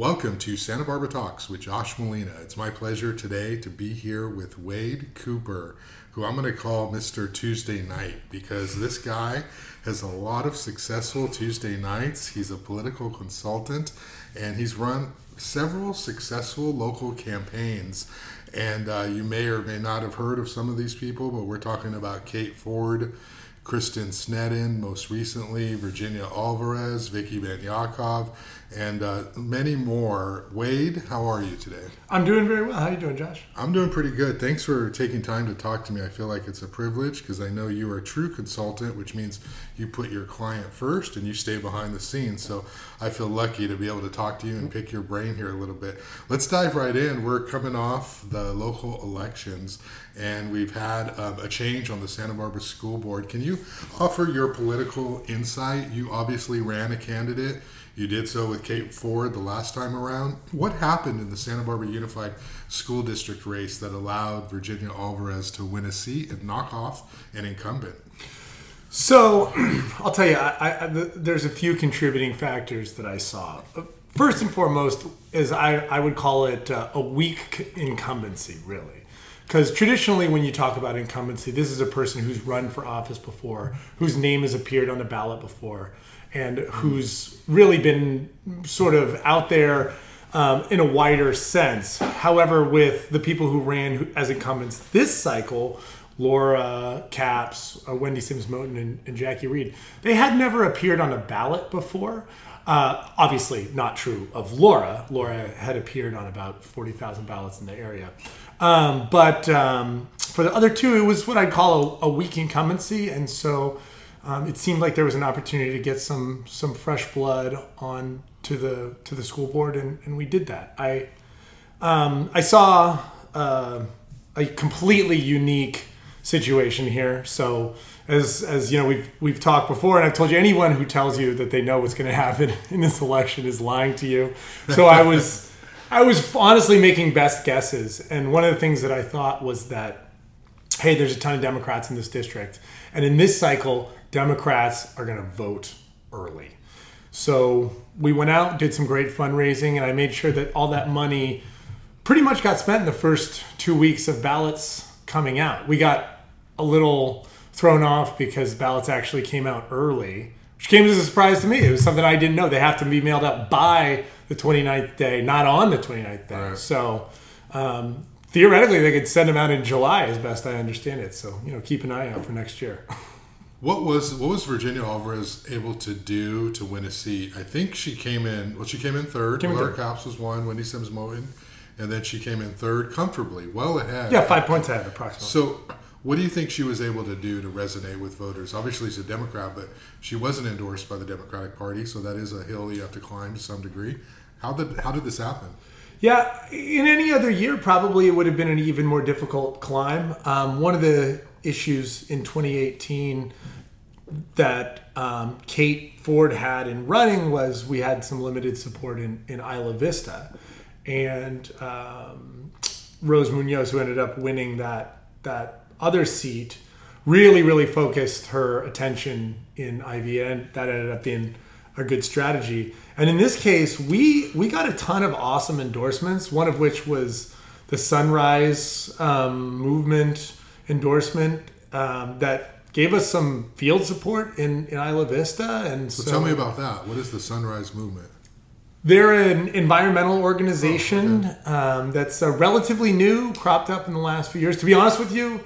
Welcome to Santa Barbara Talks with Josh Molina. It's my pleasure today to be here with Wade Cooper, who I'm going to call Mr. Tuesday Night because this guy has a lot of successful Tuesday nights. He's a political consultant and he's run several successful local campaigns. And uh, you may or may not have heard of some of these people, but we're talking about Kate Ford. Kristen Sneddon, most recently, Virginia Alvarez, Vicky Benyakov, and uh, many more. Wade, how are you today? I'm doing very well. How are you doing, Josh? I'm doing pretty good. Thanks for taking time to talk to me. I feel like it's a privilege because I know you are a true consultant, which means you put your client first and you stay behind the scenes. So I feel lucky to be able to talk to you and pick your brain here a little bit. Let's dive right in. We're coming off the local elections and we've had um, a change on the Santa Barbara School Board. Can you offer your political insight? You obviously ran a candidate you did so with Kate Ford the last time around. What happened in the Santa Barbara Unified School District race that allowed Virginia Alvarez to win a seat and knock off an incumbent? So, I'll tell you, I, I, the, there's a few contributing factors that I saw. First and foremost is I, I would call it uh, a weak incumbency, really. Because traditionally, when you talk about incumbency, this is a person who's run for office before, whose name has appeared on the ballot before and who's really been sort of out there um, in a wider sense. However, with the people who ran as incumbents this cycle, Laura Capps, uh, Wendy Sims Moten, and, and, Jackie Reed, they had never appeared on a ballot before. Uh, obviously, not true of Laura. Laura had appeared on about 40,000 ballots in the area. Um, but um, for the other two, it was what I'd call a, a weak incumbency. And so um, it seemed like there was an opportunity to get some some fresh blood on to the to the school board, and, and we did that. I um, I saw uh, a completely unique situation here. So as as you know, we've we've talked before, and I've told you anyone who tells you that they know what's going to happen in this election is lying to you. So I was. I was honestly making best guesses, and one of the things that I thought was that, hey, there's a ton of Democrats in this district, and in this cycle, Democrats are going to vote early. So we went out, did some great fundraising, and I made sure that all that money pretty much got spent in the first two weeks of ballots coming out. We got a little thrown off because ballots actually came out early, which came as a surprise to me. It was something I didn't know. They have to be mailed out by the 29th day, not on the 29th day. Right. So um, theoretically, they could send them out in July, as best I understand it. So, you know, keep an eye out for next year. What was what was Virginia Alvarez able to do to win a seat? I think she came in. Well, she came in third. Came Laura Capps was one. Wendy Sims Moten, and then she came in third comfortably, well ahead. Yeah, five points ahead approximately. So, what do you think she was able to do to resonate with voters? Obviously, she's a Democrat, but she wasn't endorsed by the Democratic Party, so that is a hill you have to climb to some degree. How did how did this happen? Yeah, in any other year, probably it would have been an even more difficult climb. Um, one of the issues in 2018 that um, Kate Ford had in running was we had some limited support in, in Isla Vista. And um, Rose Munoz, who ended up winning that, that other seat, really, really focused her attention in IV, and that ended up being a good strategy. And in this case, we we got a ton of awesome endorsements. One of which was the Sunrise um, Movement endorsement um, that gave us some field support in, in Isla Vista. And so, so, tell me about that. What is the Sunrise Movement? They're an environmental organization oh, okay. um, that's uh, relatively new, cropped up in the last few years. To be honest with you,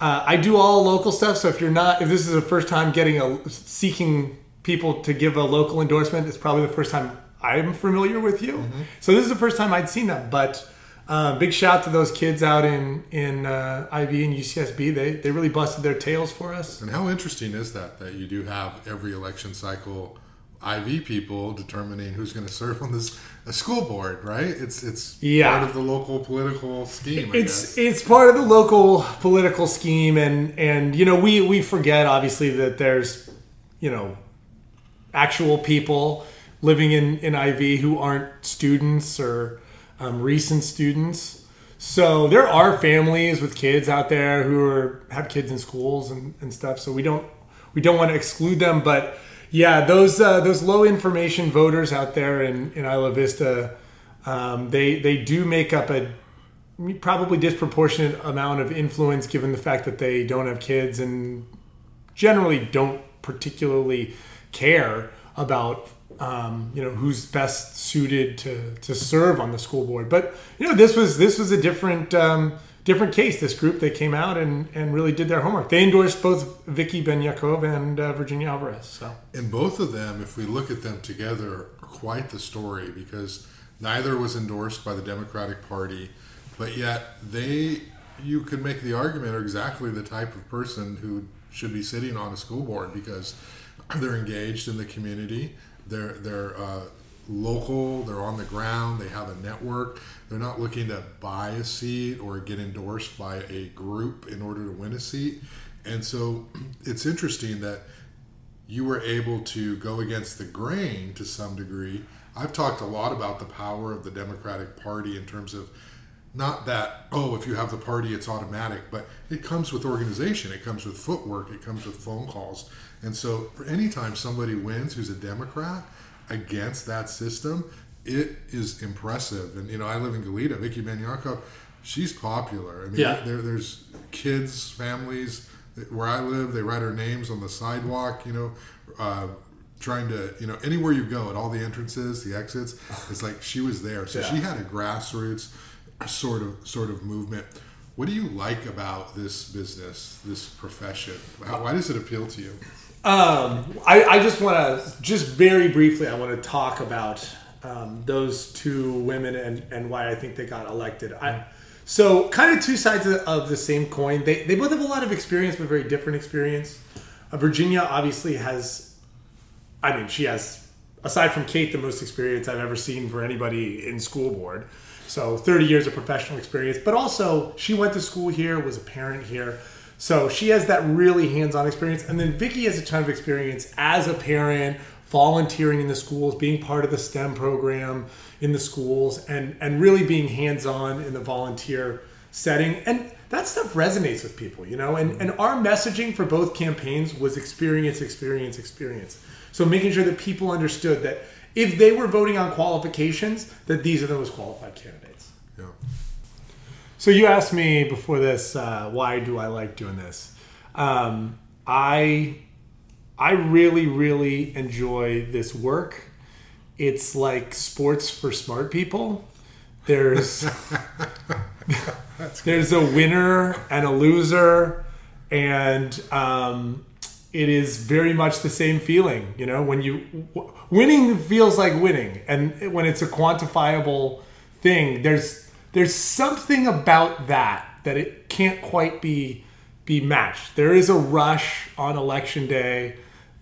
uh, I do all local stuff. So if you're not, if this is the first time getting a seeking people to give a local endorsement, it's probably the first time I'm familiar with you. Mm-hmm. So this is the first time I'd seen them, but uh, big shout to those kids out in in uh, IV and UCSB. They they really busted their tails for us. And how interesting is that that you do have every election cycle IV people determining who's going to serve on this a school board, right? It's it's yeah. part of the local political scheme. I it's guess. it's part of the local political scheme, and and you know we we forget obviously that there's you know actual people living in in IV who aren't students or um, recent students. So there are families with kids out there who are have kids in schools and, and stuff. So we don't we don't want to exclude them, but yeah, those uh, those low information voters out there in, in Isla Vista, Um, they they do make up a probably disproportionate amount of influence given the fact that they don't have kids and generally don't particularly care about um, you know who's best suited to to serve on the school board. But you know this was this was a different um, different case. This group they came out and and really did their homework. They endorsed both Vicky Ben Yaakov and uh, Virginia Alvarez. So and both of them, if we look at them together, are quite the story because neither was endorsed by the Democratic Party, but yet they you could make the argument are exactly the type of person who should be sitting on a school board because they're engaged in the community. They're they're uh, local. They're on the ground. They have a network. They're not looking to buy a seat or get endorsed by a group in order to win a seat. And so it's interesting that you were able to go against the grain to some degree. I've talked a lot about the power of the Democratic Party in terms of not that oh if you have the party it's automatic but it comes with organization it comes with footwork it comes with phone calls and so for any time somebody wins who's a democrat against that system it is impressive. And you know i live in goleta. Vicky ben she's popular. I mean Yeah. there, there's kids families where i live they write her names on the sidewalk you know uh, trying to you know anywhere you go at all the entrances the exits it's like she was there. So Yeah. she had a grassroots sort of sort of movement. What do you like about this business this profession? How, why does it appeal to you Um, I, I just want to, just very briefly, I want to talk about um, those two women and, and why I think they got elected. I, so, kind of two sides of the, of the same coin. They, they both have a lot of experience, but very different experience. Uh, Virginia obviously has, I mean, she has, aside from Kate, the most experience I've ever seen for anybody in school board. So, 30 years of professional experience, but also she went to school here, was a parent here. So she has that really hands-on experience, and then Vicky has a ton of experience as a parent, volunteering in the schools, being part of the STEM program in the schools, and and really being hands-on in the volunteer setting. And that stuff resonates with people, you know. And and our messaging for both campaigns was experience, experience, experience. So making sure that people understood that if they were voting on qualifications, that these are the most qualified candidates. So you asked me before this, uh, why do I like doing this? Um, I I really really enjoy this work. It's like sports for smart people. There's there's a winner and a loser, and um, it is very much the same feeling. You know, when you w- winning feels like winning, and when it's a quantifiable thing, there's there's something about that that it can't quite be be matched. There is a rush on election day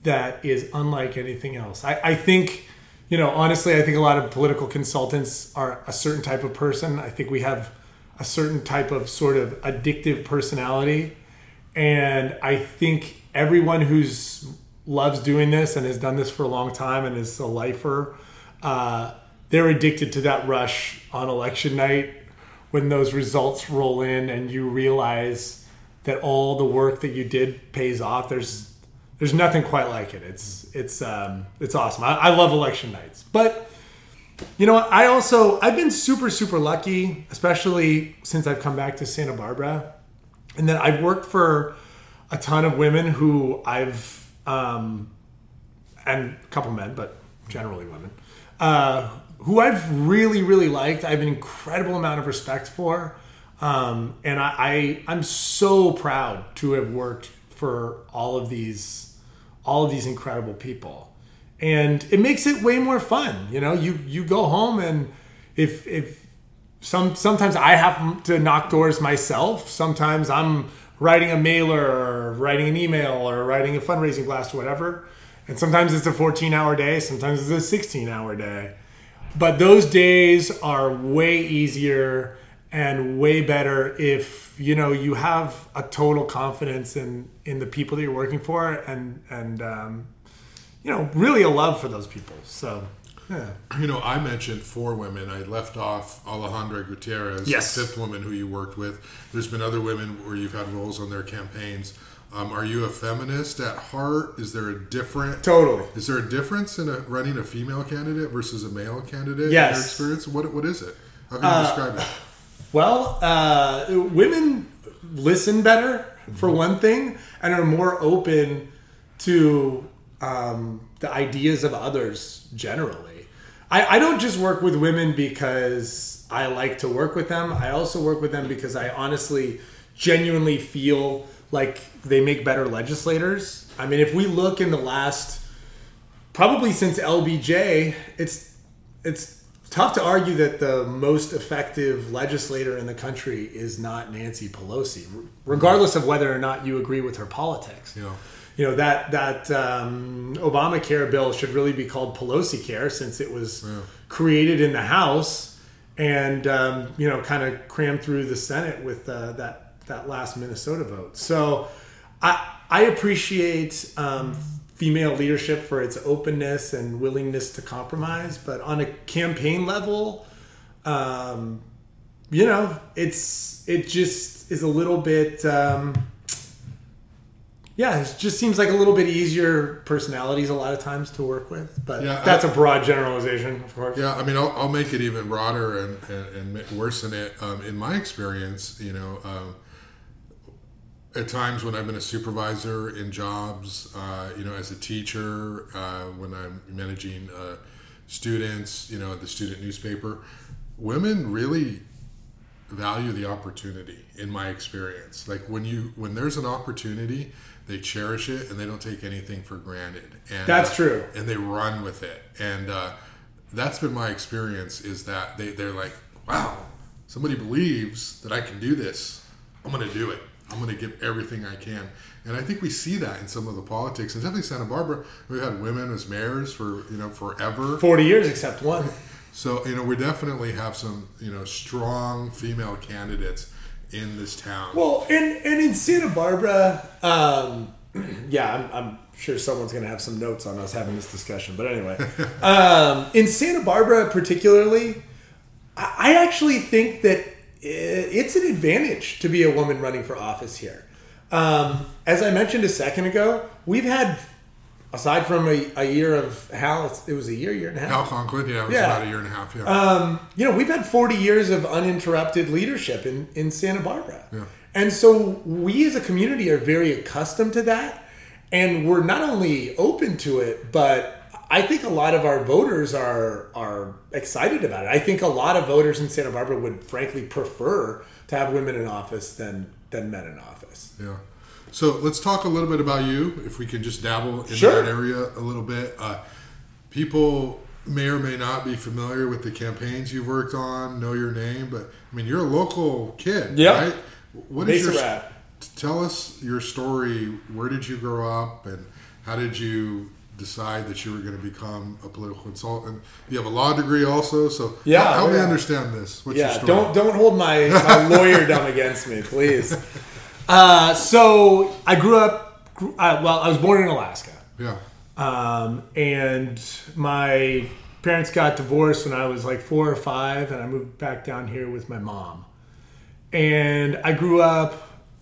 that is unlike anything else. I, I think, you know, honestly, I think a lot of political consultants are a certain type of person. I think we have a certain type of sort of addictive personality. And I think everyone who's loves doing this and has done this for a long time and is a lifer, uh, they're addicted to that rush on election night when those results roll in and you realize that all the work that you did pays off. There's there's nothing quite like it. It's it's um, it's awesome. I, I love election nights, but you know what? I also I've been super super lucky, especially since I've come back to Santa Barbara, and then I've worked for a ton of women who I've um, and a couple men, but generally women, uh, who I've really really liked. I have an incredible amount of respect for, um, and I, I I'm so proud to have worked for all of these all of these incredible people. And it makes it way more fun you know? You you go home and if if some sometimes i have to knock doors myself. Sometimes i'm writing a mailer or writing an email or writing a fundraising blast or whatever. And sometimes it's a 14 hour day sometimes it's a 16 hour day but those days are way easier and way better if you know you have a total confidence in in the people that you're working for and and um, you know really a love for those people so yeah You know, I mentioned four women. I left off Alejandra Gutierrez, Yes. the fifth woman who you worked with. There's been other women where you've had roles on their campaigns. Um, are you a feminist at heart? Is there a different Totally. Is there a difference in a, running a female candidate versus a male candidate? Yes. In your experience, what what is it? How can you describe it? Well, uh, women listen better for one thing, and are more open to um, the ideas of others generally. I, I don't just work with women because I like to work with them. I also work with them because I honestly, genuinely feel like they make better legislators. I mean, if we look in the last, probably since LBJ, it's it's tough to argue that the most effective legislator in the country is not Nancy Pelosi, regardless of whether or not you agree with her politics. Yeah. You know that that um, Obamacare bill should really be called Pelosi Care since it was created in the House and um, you know kind of crammed through the Senate with uh, that that last Minnesota vote. So I I appreciate um, female leadership for its openness and willingness to compromise, but on a campaign level, um, you know, it's it just is a little bit. Um, yeah, it just seems like a little bit easier personalities a lot of times to work with, but Yeah, that's I- a broad generalization, of course. Yeah, I mean, I'll, I'll make it even broader and, and, and worsen it. Um, in my experience, you know, um, at times when I've been a supervisor in jobs, uh, you know, as a teacher, uh, when I'm managing uh, students, you know, at the student newspaper, women really value the opportunity in my experience. Like when you when there's an opportunity they cherish it and they don't take anything for granted. And That's uh, true. and they run with it. And uh, that's been my experience is that they, they're like wow somebody believes that i can do this. I'm going to do it i'm going to give everything i can and i think we see that in some of the politics and definitely santa barbara we've had women as mayors for you know forever 40 years except one. so you know we definitely have some you know strong female candidates in this town. Well, and, and in Santa Barbara, um, yeah, I'm, I'm sure someone's going to have some notes on us having this discussion. But anyway, um, in Santa Barbara, particularly, I I actually think that it's an advantage to be a woman running for office here. Um, as I mentioned a second ago, we've had, aside from a, a year of Hal, it's- it was a year, year and a half. Hal Conklin, yeah, it was Yeah. about a year and a half. Yeah, Um, you know, we've had 40 years of uninterrupted leadership in, in Santa Barbara. Yeah. And so we as a community are very accustomed to that. And we're not only open to it, but I think a lot of our voters are are excited about it. I think a lot of voters in Santa Barbara would frankly prefer to have women in office than than men in office. yeah. So let's talk a little bit about you, if we can just dabble in Sure. that area a little bit. Uh, people may or may not be familiar with the campaigns you've worked on, know your name, but I mean, you're a local kid, Yep. right? What is Mesa your Rat. tell us your story? Where did you grow up, and how did you decide that you were going to become a political consultant? You have a law degree also, so Yeah, help, help me understand this. What's your Yeah, story? don't don't hold my, my lawyerdom against me, please. Uh, so I grew up. grew- Uh, well, I was born in Alaska, Yeah, um, and my parents got divorced when I was like four or five, and I moved back down here with my mom. And I grew up.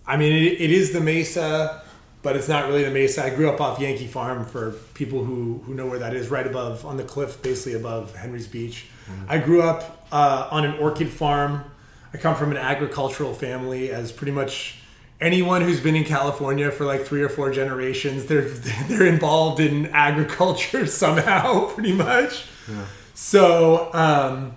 I mean, it, it is the Mesa, but it's not really the Mesa. I grew up off Yankee Farm for people who who know where that is, right above on the cliff, basically above Henry's Beach. I grew up uh, on an orchid farm. I come from an agricultural family, as pretty much anyone who's been in California for like three or four generations, they're they're involved in agriculture somehow, pretty much. yeah. So um,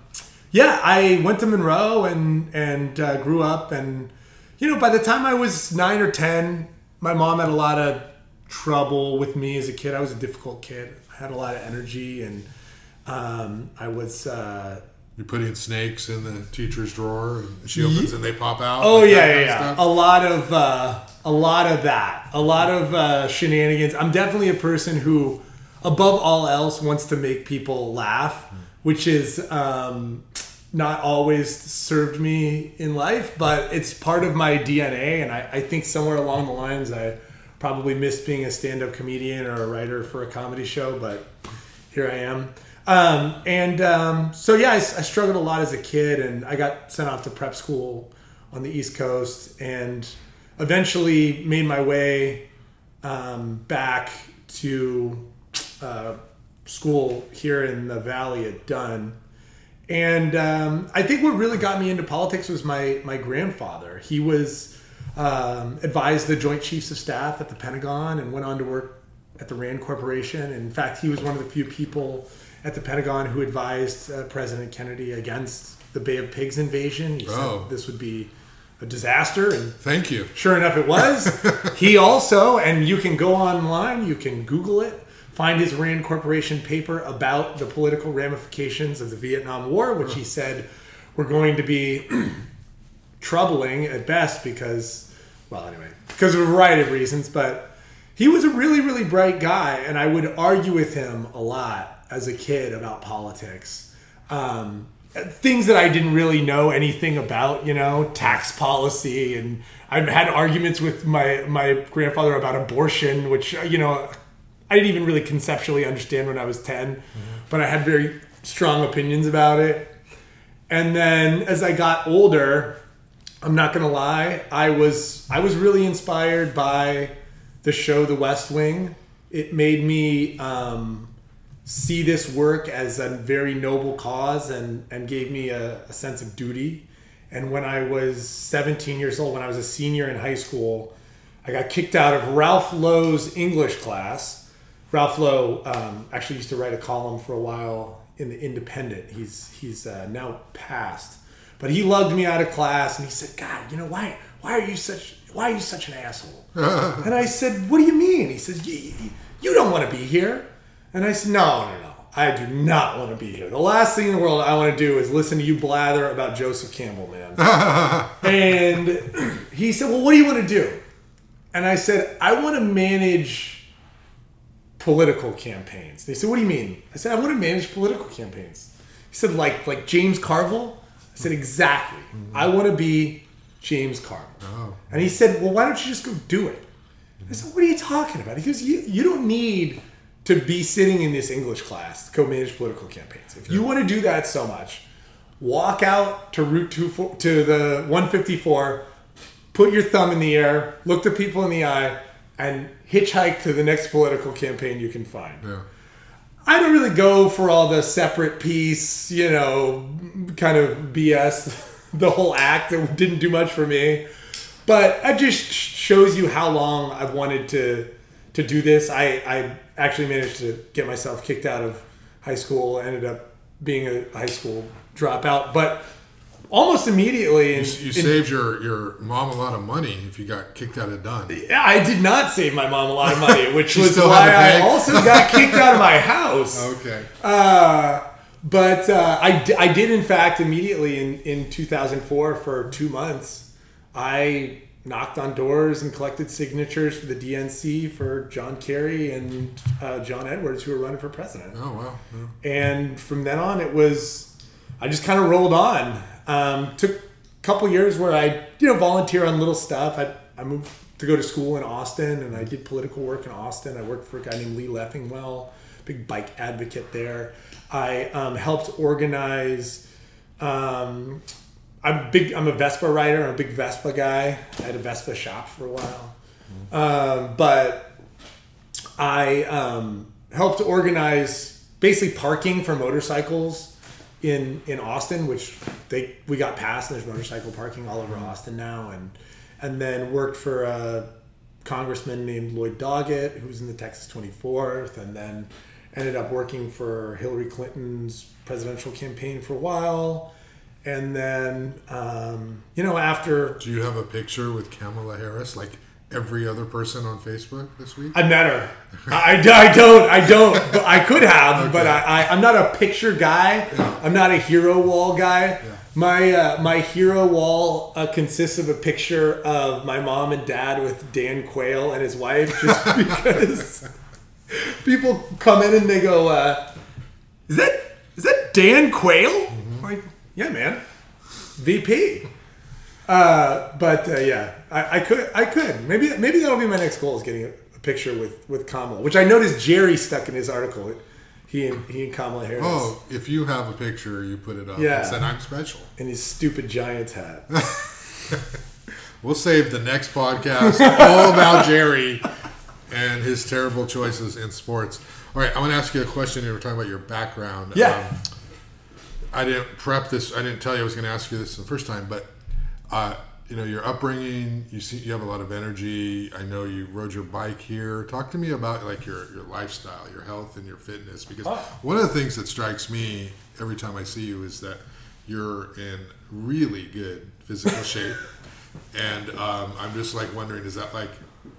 yeah, I went to Monroe and and uh, grew up, and you know, by the time I was nine or ten, my mom had a lot of trouble with me as a kid. I was a difficult kid. I had a lot of energy, and um, I was. Uh, you're putting snakes in the teacher's drawer, and she opens and they pop out. Oh like yeah, yeah, yeah. A lot of uh, a lot of that. A lot of uh, shenanigans. I'm definitely a person who, above all else, wants to make people laugh, which is um, not always served me in life, but it's part of my DNA. And I, I think somewhere along the lines, I probably missed being a stand-up comedian or a writer for a comedy show, but here I am. Um, and um, so yeah, I, I struggled a lot as a kid, and I got sent off to prep school on the East Coast, and eventually made my way um, back to uh, school here in the valley at Dunn. And um, I think what really got me into politics was my my grandfather. He was um, advised the Joint Chiefs of Staff at the Pentagon and went on to work at the Rand Corporation. In fact, he was one of the few people at the Pentagon who advised uh, President Kennedy against the Bay of Pigs invasion. He Oh. said this would be a disaster, and Thank you. Sure enough, it was. he also, and you can go online, you can Google it, find his Rand Corporation paper about the political ramifications of the Vietnam War, which he said were going to be troubling at best because, well, anyway, because of a variety of reasons. But he was a really, really bright guy, and I would argue with him a lot as a kid about politics. Um, things that I didn't really know anything about, you know, tax policy, and I've had arguments with my my grandfather about abortion, which you know I didn't even really conceptually understand when I was 10, but I had very strong opinions about it. And then as I got older, I'm not gonna lie, I was I was really inspired by the show The West Wing. It made me um, see this work as a very noble cause and, and gave me a, a sense of duty. And when I was 17 years old, when I was a senior in high school, I got kicked out of Ralph Lowe's English class. Ralph Lowe um, actually used to write a column for a while in the Independent. He's he's uh, now passed, but he lugged me out of class and he said, "God, you know why? Why are you such? Why are you such an asshole?" and I said, "What do you mean?" He says, "You, you don't want to be here." And I said, "No, no, no. I do not want to be here. The last thing in the world I want to do is listen to you blather about Joseph Campbell, man." and he said, "Well, what do you want to do?" And I said, "I want to manage." Political campaigns. They said, "What do you mean?" I said, "I want to manage political campaigns." He said, "Like like James Carville?" I said, "Exactly. Mm-hmm. I want to be James Carville." Oh. And he said, "Well, why don't you just go do it?" I said, "What are you talking about?" He goes, "You you don't need to be sitting in this English class to co-manage political campaigns. If you want to do that so much, walk out to Route two to the 154, put your thumb in the air, look the people in the eye, and hitchhike to the next political campaign you can find." Yeah. I don't really go for all the separate piece, you know, kind of BS, the whole act that didn't do much for me. But it just shows you how long I've wanted to to do this. I, I actually managed to get myself kicked out of high school, ended up being a high school dropout. But almost immediately, You, you saved your, your mom a lot of money if you got kicked out of Dunn. I did not save my mom a lot of money, which was why I also got kicked out of my house. Okay. Uh, but uh, I, d- I did, in fact, immediately in, in 2004 for two months, I knocked on doors and collected signatures for the DNC for John Kerry and uh, John Edwards, who were running for president. Oh, wow. Yeah. And from then on, it was, I just kind of rolled on. Um, took a couple years where I, you know, volunteer on little stuff. I, I moved to go to school in Austin and I did political work in Austin. I worked for a guy named Lee Leffingwell, big bike advocate there. I um, helped organize. Um, I'm big. I'm a Vespa rider. I'm a big Vespa guy. I had a Vespa shop for a while, um, but I um, helped organize basically parking for motorcycles in in Austin, which they we got past, And there's motorcycle parking all over Austin now, and and then worked for a congressman named Lloyd Doggett, who's in the Texas 24th, and then ended up working for Hillary Clinton's presidential campaign for a while. And then, um, you know, after Do you have a picture with Kamala Harris like every other person on Facebook this week? I met her. I, I don't. I don't. But I could have, but I, I, I'm not a picture guy. I'm not a hero wall guy. My uh, my hero wall uh, consists of a picture of my mom and dad with Dan Quayle and his wife, just because people come in and they go, uh, "Is that is that Dan Quayle?" I'm Like, yeah, man, VP. Uh, but uh, yeah, I, I could, I could. Maybe, maybe that'll be my next goal is getting a, a picture with with Kamala, which I noticed Jerry stuck in his article. He and he and Kamala Harris Oh, if you have a picture, you put it up Yeah. and said, I'm special. in his stupid Giants hat. We'll save the next podcast all about Jerry and his terrible choices in sports. All right, I want to ask you a question. You were talking about your background. Yeah. Um, I didn't prep this. I didn't tell you I was going to ask you this the first time, but uh, you know your upbringing. You see, you have a lot of energy. I know you rode your bike here. Talk to me about like your your lifestyle, your health, and your fitness. Because Oh. one of the things that strikes me every time I see you is that you're in really good physical shape, and um, I'm just like wondering, is that like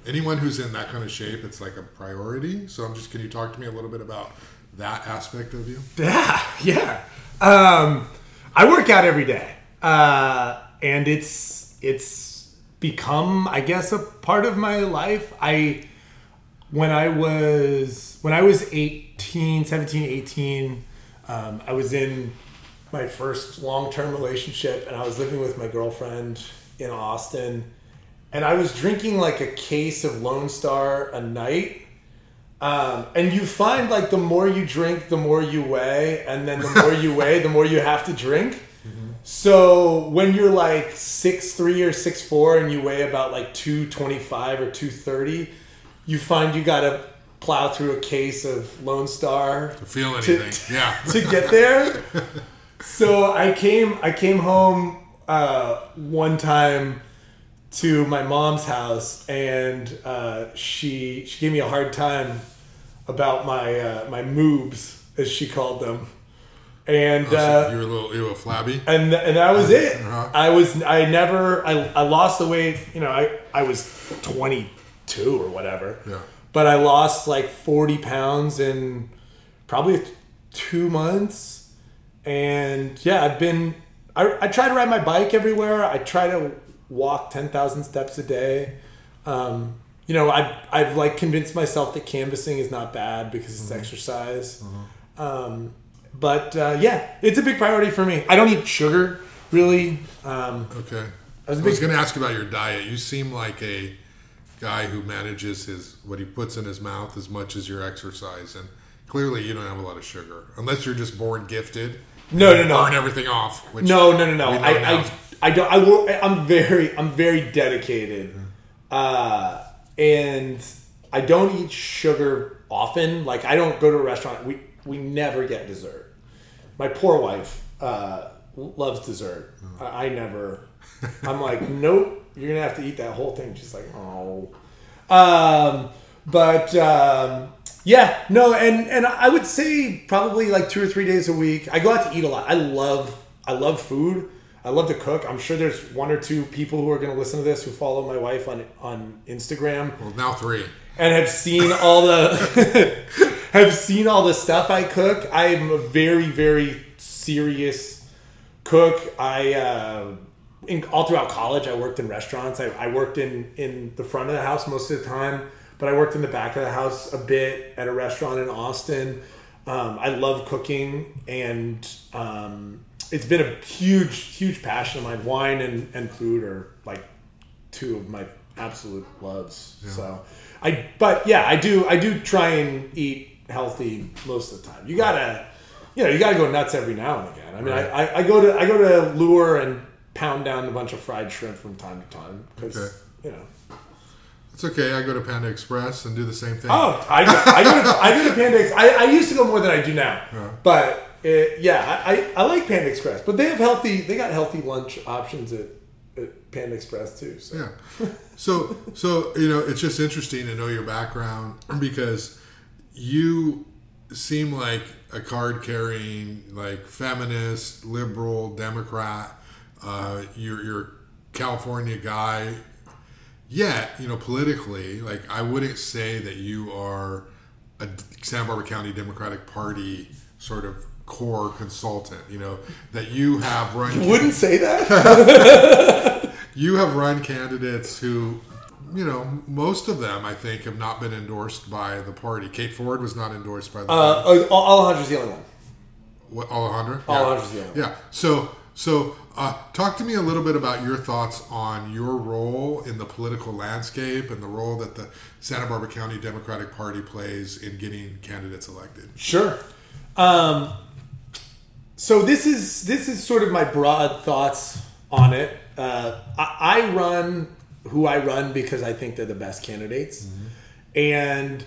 anyone who's in that kind of shape? It's like a priority. So I'm just. Can you talk to me a little bit about that aspect of you? Yeah, yeah. Um, I work out every day, uh, and it's it's become, I guess, a part of my life. I when I was when I was 18, 17, 18, um, I was in my first long-term relationship and I was living with my girlfriend in Austin and I was drinking like a case of Lone Star a night um, and you find like the more you drink, the more you weigh, and then the more you weigh, the more you have to drink. So when you're like six three or six four, and you weigh about like two twenty five or two thirty, you find you got to plow through a case of Lone Star To feel to- anything? yeah. to get there. so I came I came home uh, one time to my mom's house and uh, she she gave me a hard time about my uh, my moobs as she called them. And Oh, so uh, you were a little, you were flabby. and and that was it. Uh-huh. I was I never I, I lost the weight. You know I I was 22 or whatever. Yeah. But I lost like 40 pounds in probably two months. And yeah, I've been I, I try to ride my bike everywhere. I try to walk 10,000 steps a day. Um, you know, I've, I've like convinced myself that canvassing is not bad because it's exercise. Um, but uh, yeah, it's a big priority for me. I don't eat sugar really. Um, Okay. I was was, going to ask about your diet. You seem like a guy who manages his what he puts in his mouth as much as your exercise, and clearly you don't have a lot of sugar, unless you're just born gifted. No, no, no. Burn everything off. Which No, no, no, no. I. I, I don't. I will. I'm very, I'm very dedicated, uh, and I don't eat sugar often. Like I don't go to a restaurant. We we never get dessert. My poor wife uh, loves dessert. I, I never. I'm like, nope. You're gonna have to eat that whole thing. She's like, oh. Um, but um, yeah, no, and and I would say probably like two or three days a week. I go out to eat a lot. I love I love food. I love to cook. I'm sure there's one or two people who are going to listen to this who follow my wife on on Instagram well, now three. and have seen all the have seen all the stuff I cook. I'm a very very serious cook. I uh, in, all throughout college I worked in restaurants. I, I worked in in the front of the house most of the time, but I worked in the back of the house a bit at a restaurant in Austin. Um, I love cooking and. Um, it's been a huge, huge passion of mine. Wine and, and food are like two of my absolute loves. So I but yeah, I do I do try and eat healthy most of the time. You gotta you know, you gotta go nuts every now and again. I mean I, I, I go to I go to Lure and pound down a bunch of fried shrimp from time to time because Okay. you know It's okay. I go to Panda Express and do the same thing. Oh, I go, I go to I go to Panda Ex- I, I used to go more than I do now, Yeah. but uh, yeah, I, I, I like Panda Express. But they have healthy they got healthy lunch options at, at Panda Express too. So Yeah. So so you know, it's just interesting to know your background because you seem like a card carrying, like feminist, liberal, Democrat. Uh, you're you're a California guy. Yet, you know, politically, like I wouldn't say that you are a Santa Barbara County Democratic Party sort of core consultant. You know that you have run wouldn't say that. you have run candidates who, you know, most of them I think have not been endorsed by the party. Kate Ford was not endorsed by the Uh, party. oh, Alejandro's the only one. What, Alejandra? Alejandro's the only one. Yeah. So, so uh, talk to me a little bit about your thoughts on your role in the political landscape and the role that the Santa Barbara County Democratic Party plays in getting candidates elected. Sure. Um, so this is this is sort of my broad thoughts on it. Uh, I, I run who I run because I think they're the best candidates. And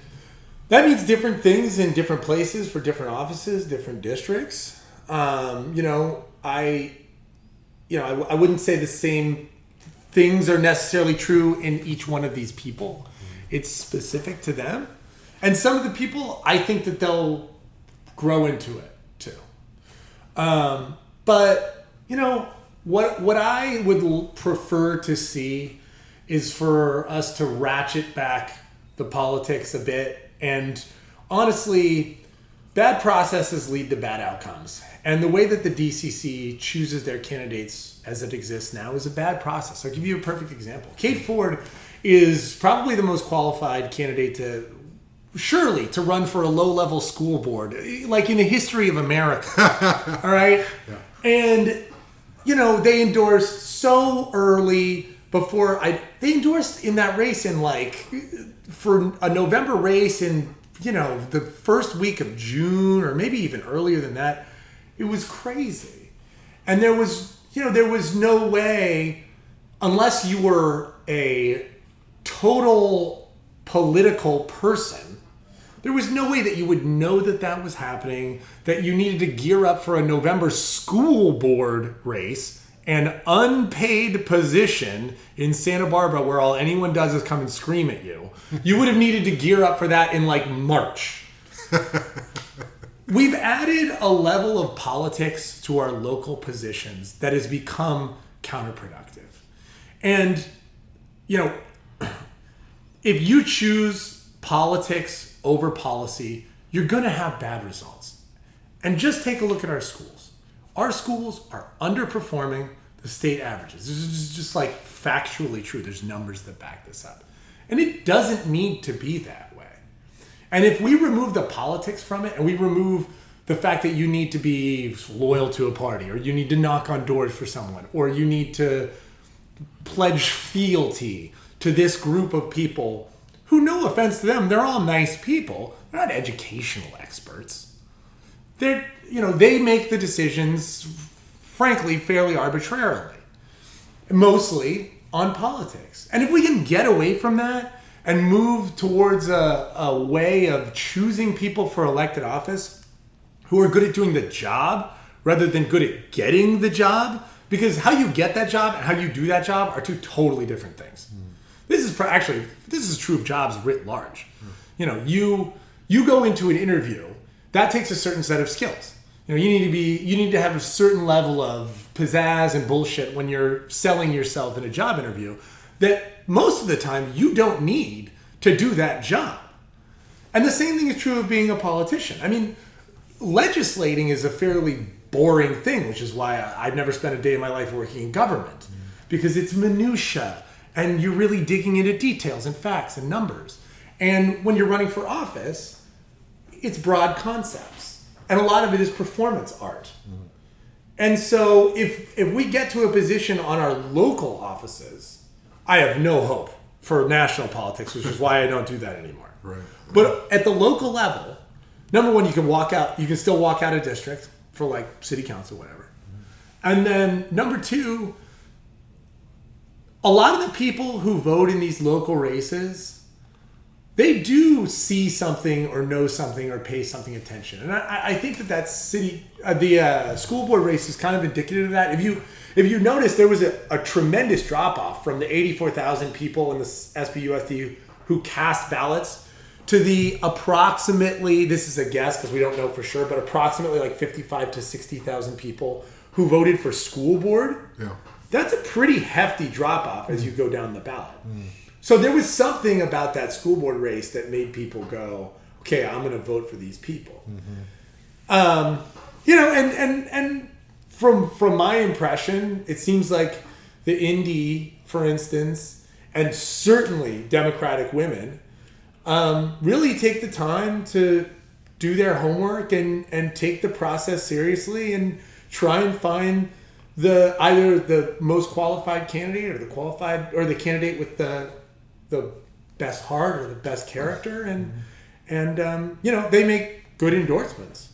that means different things in different places for different offices, different districts. Um, you know, I, you know, I, I wouldn't say the same things are necessarily true in each one of these people. It's specific to them. And some of the people, I think that they'll grow into it too. Um, but you know what? What I would prefer to see is for us to ratchet back the politics a bit. And honestly, bad processes lead to bad outcomes. And the way that the DCC chooses their candidates as it exists now is a bad process. I'll give you a perfect example. Kate Ford is probably the most qualified candidate to surely to run for a low level school board, like in the history of America. All right. And, you know, they endorsed so early before I, they endorsed in that race in like, for a November race in, you know, the first week of June or maybe even earlier than that. It was crazy. And there was, you know, there was no way, unless you were a total political person, there was no way that you would know that that was happening, that you needed to gear up for a November school board race, an unpaid position in Santa Barbara where all anyone does is come and scream at you. You would have needed to gear up for that in like March. We've added a level of politics to our local positions that has become counterproductive. And, you know, if you choose politics over policy, you're going to have bad results. And just take a look at our schools. Our schools are underperforming the state averages. This is just like factually true. There's numbers that back this up. And it doesn't need to be that way. And if we remove the politics from it and we remove the fact that you need to be loyal to a party or you need to knock on doors for someone or you need to pledge fealty to this group of people who, no offense to them, they're all nice people. They're not educational experts. They're, you know, they make the decisions, frankly, fairly arbitrarily, mostly on politics. And if we can get away from that and move towards a, a way of choosing people for elected office who are good at doing the job rather than good at getting the job, because how you get that job and how you do that job are two totally different things. Hmm. This is actually this is true of jobs writ large. You know, you you go into an interview that takes a certain set of skills. You know, you need to be you need to have a certain level of pizzazz and bullshit when you're selling yourself in a job interview that most of the time you don't need to do that job. And the same thing is true of being a politician. I mean, legislating is a fairly boring thing, which is why I've never spent a day of my life working in government because it's minutia and you're really digging into details and facts and numbers. And when you're running for office, it's broad concepts, and a lot of it is performance art. Mm-hmm. And so, if if we get to a position on our local offices, I have no hope for national politics, which is why I don't do that anymore. Right. But at the local level, number one, you can walk out. You can still walk out of district for like city council, whatever. Mm-hmm. And then number two, a lot of the people who vote in these local races, they do see something or know something or pay something attention. And I, I think that that city, uh, the uh, school board race is kind of indicative of that. If you if you notice, there was a, a tremendous drop off from the 84,000 people in the SBUSD who cast ballots to the approximately, this is a guess because we don't know for sure, but approximately like 55 to 60,000 people who voted for school board Yeah. that's a pretty hefty drop off as you go down the ballot. So there was something about that school board race that made people go, okay, I'm going to vote for these people. Um, you know, and and and from from my impression, it seems like the Indy, for instance, and certainly Democratic women um, really take the time to do their homework and and take the process seriously and try and find the either the most qualified candidate or the qualified or the candidate with the the best heart or the best character and and um, you know they make good endorsements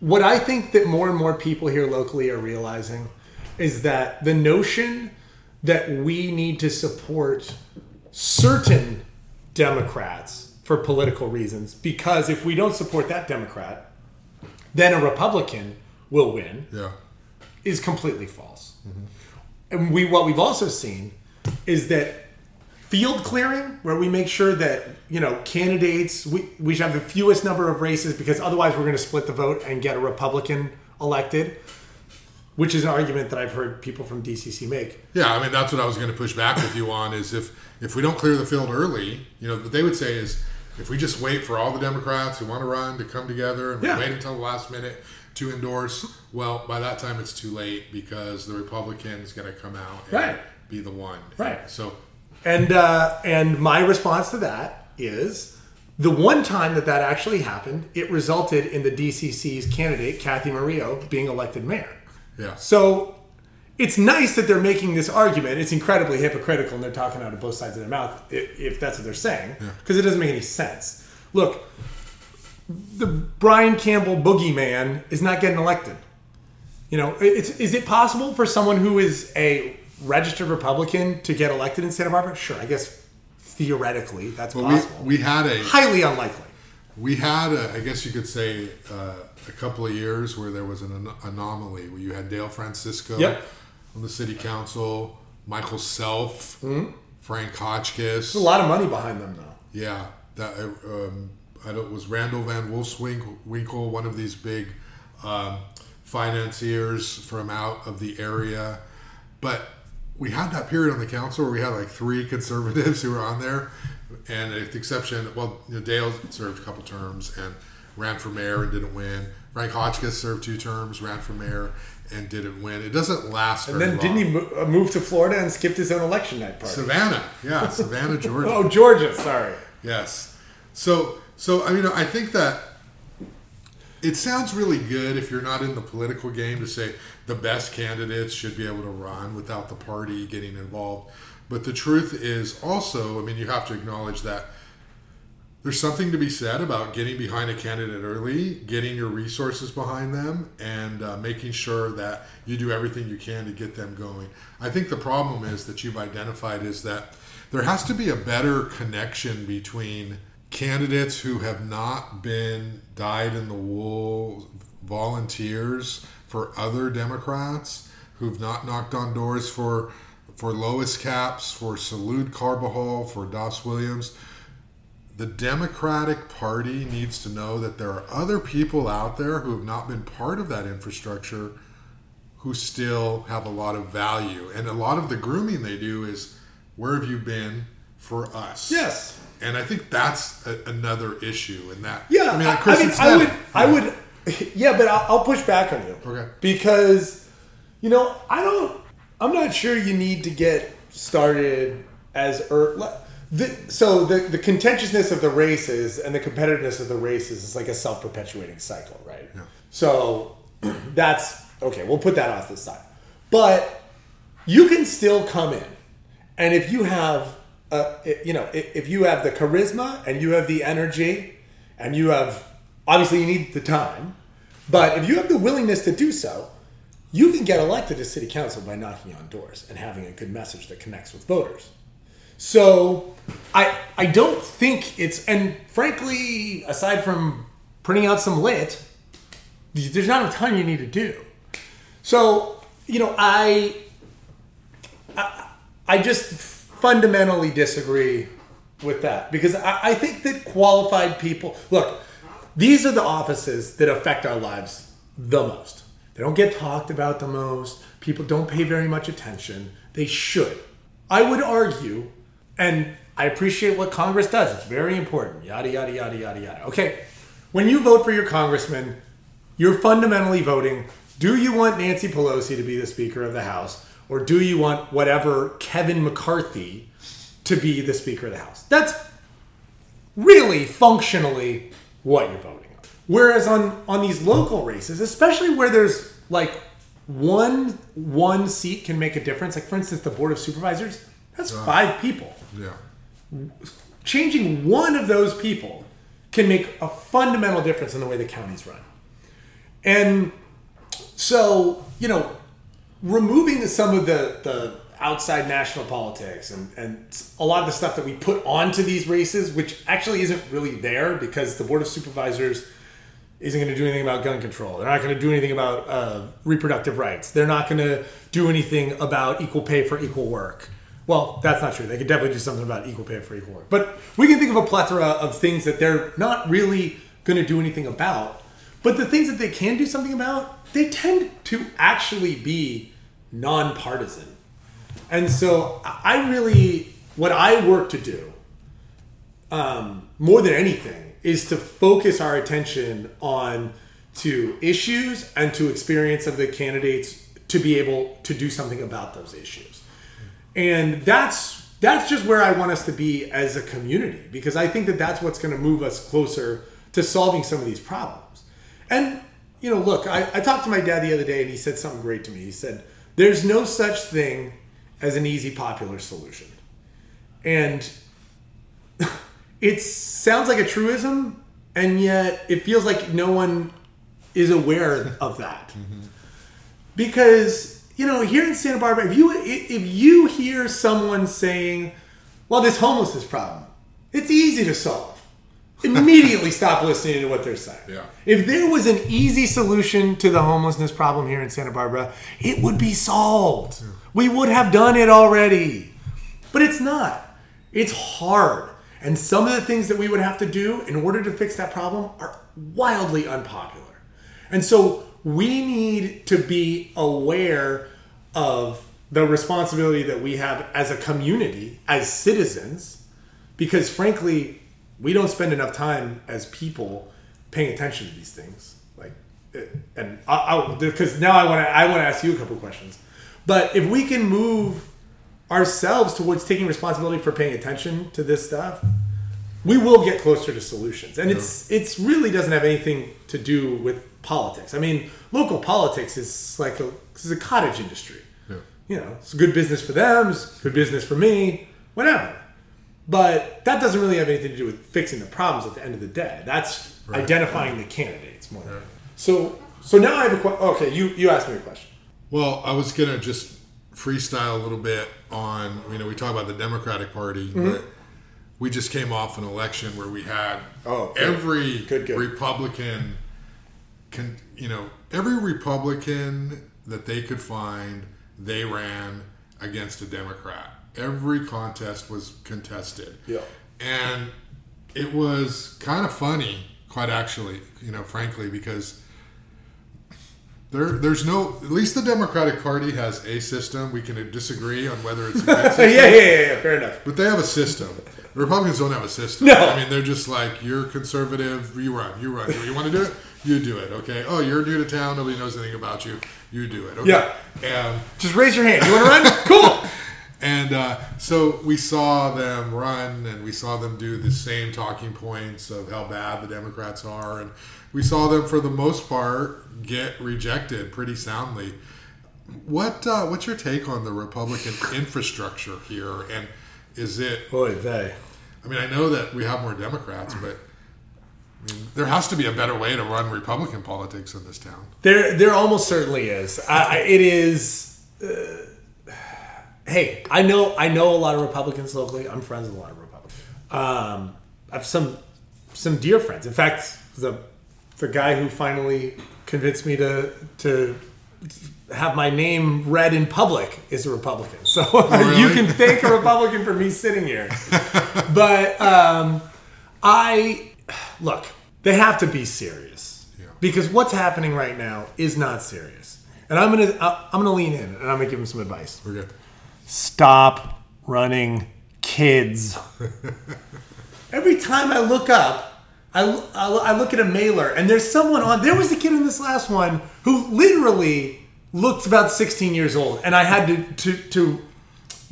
what i think that more and more people here locally are realizing is that the notion that we need to support certain Democrats for political reasons because if we don't support that Democrat, then a Republican will win Yeah. is completely false. And we what we've also seen is that field clearing, where we make sure that you know candidates we, we should have the fewest number of races because otherwise we're going to split the vote and get a Republican elected, which is an argument that I've heard people from DCC make. Yeah, I mean that's what I was going to push back with you on is if if we don't clear the field early, you know, what they would say is if we just wait for all the Democrats who want to run to come together and Yeah. wait until the last minute to endorse, well, by that time it's too late because the Republican is going to come out and Right. be the one. Right. So And uh, and my response to that is the one time that that actually happened, it resulted in the DCC's candidate Cathy Murillo being elected mayor. yeah. So it's nice that they're making this argument. It's incredibly hypocritical, and they're talking out of both sides of their mouth if that's what they're saying, because it doesn't make any sense. Look, the Brian Campbell boogeyman is not getting elected. You know, it's, is it possible for someone who is a registered Republican to get elected in Santa Barbara? Sure, I guess theoretically that's Well, possible. we, we had a Highly unlikely. we had a, I guess you could say uh, a couple of years where there was an an- anomaly where you had Dale Francisco Yep. on the city council, Michael Self, Frank Hotchkiss. There's a lot of money behind them, though. Yeah, that uh, um, I don't, was Randall Van Wolfswinkel, one of these big um, financiers from out of the area. But we had that period on the council where we had like three conservatives who were on there, and with the exception, well, you know, Dale served a couple terms and ran for mayor and didn't win. Frank Hotchkiss served two terms, ran for mayor and didn't win. It doesn't last And then long. didn't he mo- uh, move to Florida and skipped his own election night party? Savannah, yeah, Savannah, Georgia. Oh, Georgia, sorry. Yes. So so I mean I think that it sounds really good if you're not in the political game to say the best candidates should be able to run without the party getting involved. But the truth is also, I mean, you have to acknowledge that there's something to be said about getting behind a candidate early, getting your resources behind them, and uh, making sure that you do everything you can to get them going. I think the problem is that you've identified is that there has to be a better connection between candidates who have not been dyed in the wool volunteers for other Democrats who've not knocked on doors for for Lois Capps, for Salud Carbajal, for Das Williams the Democratic Party needs to know that there are other people out there who have not been part of that infrastructure who still have a lot of value. And a lot of the grooming they do is where have you been for us? Yes. And I think that's a, another issue in that. Yeah, I mean, I, like Chris I, mean, I would, I would, yeah, but I'll, I'll push back on you. Okay. Because, you know, I don't, I'm not sure you need to get started as early. The, so the, the contentiousness of the races and the competitiveness of the races is like a self-perpetuating cycle, right? Yeah. So that's okay. We'll put that off the side, but you can still come in, and if you have, uh, you know, if if you have the charisma and you have the energy, and you have obviously you need the time, but if you have the willingness to do so, you can get elected to city council by knocking on doors and having a good message that connects with voters. So I I don't think it's and frankly, aside from printing out some lit, there's not a ton you need to do. So, you know, I I, I just fundamentally disagree with that because I, I think that qualified people look, these are the offices that affect our lives the most. They don't get talked about the most. People don't pay very much attention. They should. I would argue, and I appreciate what Congress does. It's very important. Yada yada yada yada yada. Okay, when you vote for your congressman, you're fundamentally voting. Do you want Nancy Pelosi to be the Speaker of the House, or do you want whatever Kevin McCarthy to be the Speaker of the House? That's really functionally what you're voting on. Whereas on on these local races, especially where there's like one one seat can make a difference, like for instance the Board of Supervisors, that's five people. Yeah. Changing one of those people can make a fundamental difference in the way the counties run. And so, you know, removing some of the, the outside national politics and, and a lot of the stuff that we put onto these races, which actually isn't really there because the Board of Supervisors isn't going to do anything about gun control. They're not going to do anything about uh, reproductive rights. They're not going to do anything about equal pay for equal work. Well, that's not true. They could definitely do something about equal pay for equal work. But we can think of a plethora of things that they're not really going to do anything about. But the things that they can do something about, they tend to actually be nonpartisan. And so I really, what I work to do, um, more than anything, is to focus our attention on to issues and to experience of the candidates to be able to do something about those issues. And that's that's just where I want us to be as a community because I think that that's what's going to move us closer to solving some of these problems. And you know, look, I, I talked to my dad the other day and he said something great to me. He said, "There's no such thing as an easy popular solution," and it sounds like a truism, and yet it feels like no one is aware of that. Mm-hmm. Because you know, here in Santa Barbara, if you if you hear someone saying, "Well, this homelessness problem, it's easy to solve," immediately stop listening to what they're saying. Yeah. If there was an easy solution to the homelessness problem here in Santa Barbara, it would be solved. We would have done it already. But it's not. It's hard. And some of the things that we would have to do in order to fix that problem are wildly unpopular. And so we need to be aware of the responsibility that we have as a community, as citizens, because frankly, we don't spend enough time as people paying attention to these things. Like, and I, because now I want to, I want to ask you a couple questions. But if we can move ourselves towards taking responsibility for paying attention to this stuff, we will get closer to solutions. And it's it's really doesn't have anything to do with politics. I mean, local politics is like a this is a cottage industry. Yeah. You know, it's good business for them, it's good business for me, whatever. But that doesn't really have anything to do with fixing the problems at the end of the day. That's identifying the candidates more. So so now I have a question. Okay, you you asked me a question. Well, I was gonna just freestyle a little bit on. You know, we talk about the Democratic Party, Mm-hmm. but we just came off an election where we had Oh, good. every Good, good. Republican, con, you know, every Republican that they could find, they ran against a Democrat. Every contest was contested. Yeah. And it was kind of funny, quite actually, you know, frankly, because there, there's no. At least the Democratic Party has a system. We can disagree on whether it's a good yeah, yeah, yeah, yeah, fair enough. but they have a system. The Republicans don't have a system. No. I mean, they're just like you're conservative. You run. You run. You want to do it? You do it. Okay. Oh, you're new to town. Nobody knows anything about you. You do it. Okay. Yeah. And Just raise your hand. You want to run? cool. and uh, so we saw them run and we saw them do the same talking points of how bad the Democrats are. And we saw them, for the most part, get rejected pretty soundly. What uh, What's your take on the Republican infrastructure here? And is it, Boy, they. I mean, I know that we have more Democrats, but I mean, there has to be a better way to run Republican politics in this town. There, there almost certainly is. I, it is. Uh, hey, I know, I know a lot of Republicans locally. I'm friends with a lot of Republicans. Um, I have some, some dear friends. In fact, the, the guy who finally convinced me to to have my name read in public is a Republican. So you can thank a Republican for me sitting here. But um, I look, they have to be serious Yeah. because what's happening right now is not serious. And I'm gonna I- I'm gonna lean in and I'm gonna give them some advice. Okay. Stop running kids. Every time I look up, I, I, I look at a mailer and there's someone on. There was a kid in this last one who literally looked about 16 years old, and I had to to, to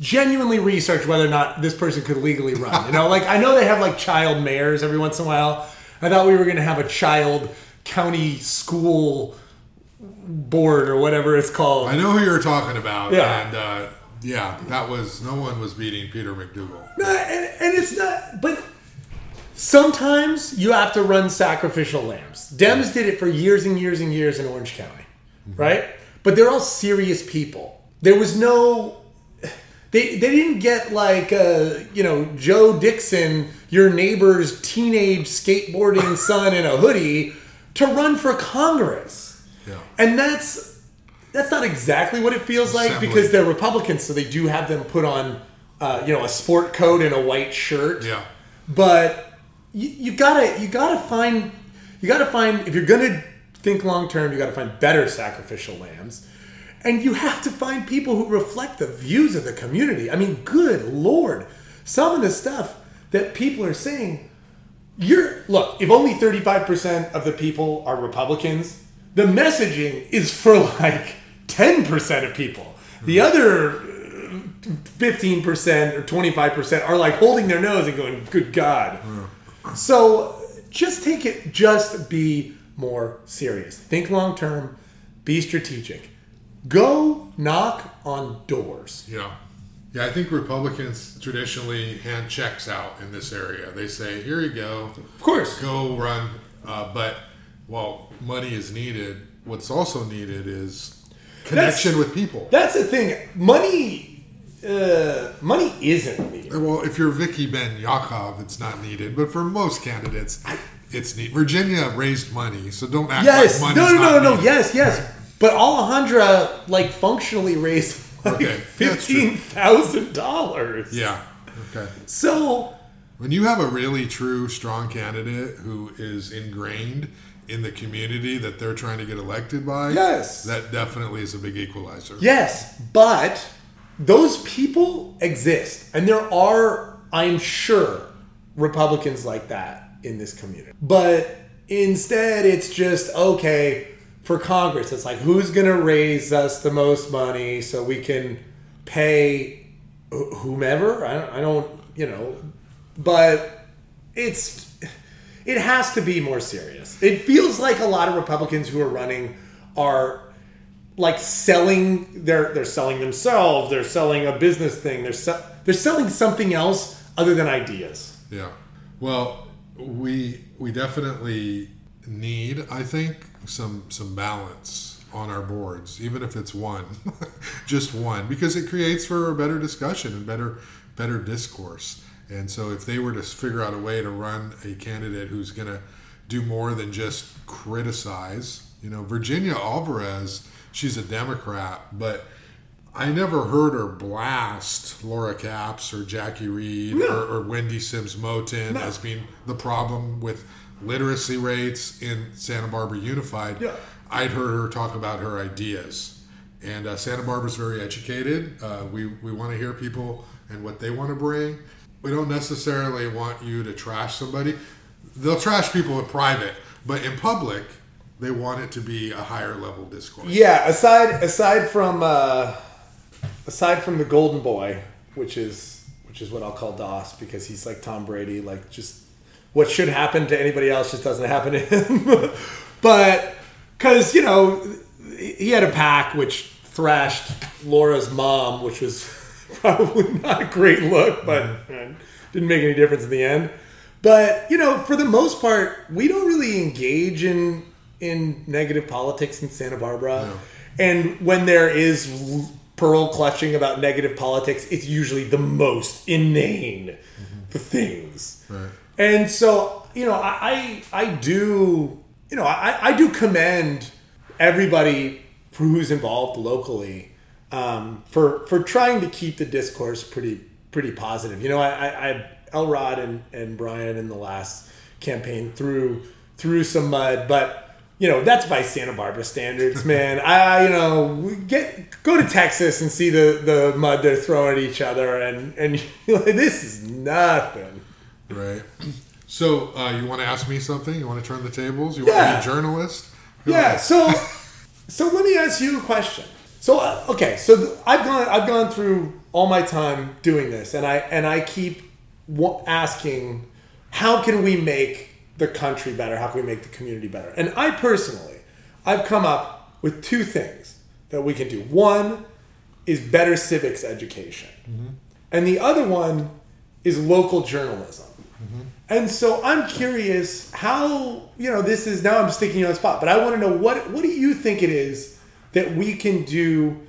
genuinely research whether or not this person could legally run. You know, like I know they have like child mayors every once in a while. I thought we were going to have a child county school board or whatever it's called. I know who you're talking about. Yeah. And uh, yeah, that was, no one was beating Peter McDougal. No, and, and it's not. But sometimes you have to run sacrificial lambs. Dems did it for years and years and years in Orange County, right? But they're all serious people. There was no. They they didn't get like uh, you know Joe Dixon, your neighbor's teenage skateboarding son in a hoodie, to run for Congress. Yeah. And that's that's not exactly what it feels like Assembly. because they're Republicans, so they do have them put on uh, you know a sport coat and a white shirt. Yeah. But you, you gotta you gotta find you gotta find if you're gonna think long term, you gotta find better sacrificial lambs. And you have to find people who reflect the views of the community. I mean, good lord, some of the stuff that people are saying you're look if only 35% of the people are republicans the messaging is for like 10% of people. The other uh, 15% or 25% are like holding their nose and going good god. So just take it just be more serious. Think long term be strategic. Go knock on doors. Yeah. Yeah, I think Republicans traditionally hand checks out in this area. They say, here you go, of course. Go run. Uh, but while money is needed, what's also needed is connection with people. that's the thing money uh, money isn't needed Well, if you're Vicky Ben Yakov, it's not needed. But for most candidates, it's neat. Virginia raised money, so don't act Yes. like No, no, no, not no. needed. Yes, yes. But Alejandra like functionally raised like Okay, fifteen thousand dollars. Yeah. Okay. So When you have a really true, strong candidate who is ingrained in the community that they're trying to get elected by, Yes. that definitely is a big equalizer. yes, but those people exist, and there are, I'm sure, Republicans like that in this community. But instead, it's just okay for Congress. It's like who's going to raise us the most money so we can pay whomever. I don't, I don't you know, but it's it has to be more serious. It feels like a lot of Republicans who are running are like selling they're they're selling themselves, they're selling a business thing, they're se- they're selling something else other than ideas. Yeah. Well, we we definitely need, I think, some some balance on our boards, even if it's one, just one, because it creates for a better discussion and better better discourse. And so, if they were to figure out a way to run a candidate who's going to do more than just criticize, you know, Virginia Alvarez, she's a Democrat, but I never heard her blast Laura Capps or Jackie Reed or, or Wendy Sims Moten as being the problem with literacy rates in Santa Barbara Unified. Yeah. I'd heard her talk about her ideas. And uh, Santa Barbara's very educated. Uh, we, we want to hear people and what they want to bring. We don't necessarily want you to trash somebody. They'll trash people in private, but in public, they want it to be a higher level discourse. Yeah, aside aside from uh, aside from the Golden Boy, which is which is what I'll call Das because he's like Tom Brady, like just what should happen to anybody else just doesn't happen to him. but because you know he had a pack which thrashed Laura's mom, which was probably not a great look, but uh, didn't make any difference in the end. But you know, for the most part, we don't really engage in in negative politics in Santa Barbara. And when there is pearl clutching about negative politics, it's usually the most inane things. Right. And so, you know, I, I, I do, you know, I, I do commend everybody who's involved locally um, for for trying to keep the discourse pretty pretty positive. You know, I, I, Elrod and, and Brian in the last campaign threw threw some mud, but you know that's by Santa Barbara standards, man. I you know get go to Texas and see the the mud they're throwing at each other, and and like, this is nothing. Right. So uh, you want to ask me something? You want to turn the tables? You want to be a journalist? Yeah. So, so let me ask you a question. So, uh, okay. So th- I've gone, I've gone through all my time doing this, and I and I keep wa- asking, how can we make the country better? How can we make the community better? And I personally, I've come up with two things that we can do. One is better civics education, and the other one is local journalism. And so I'm curious how you know this is now I'm sticking you on the spot, but I want to know what what do you think it is that we can do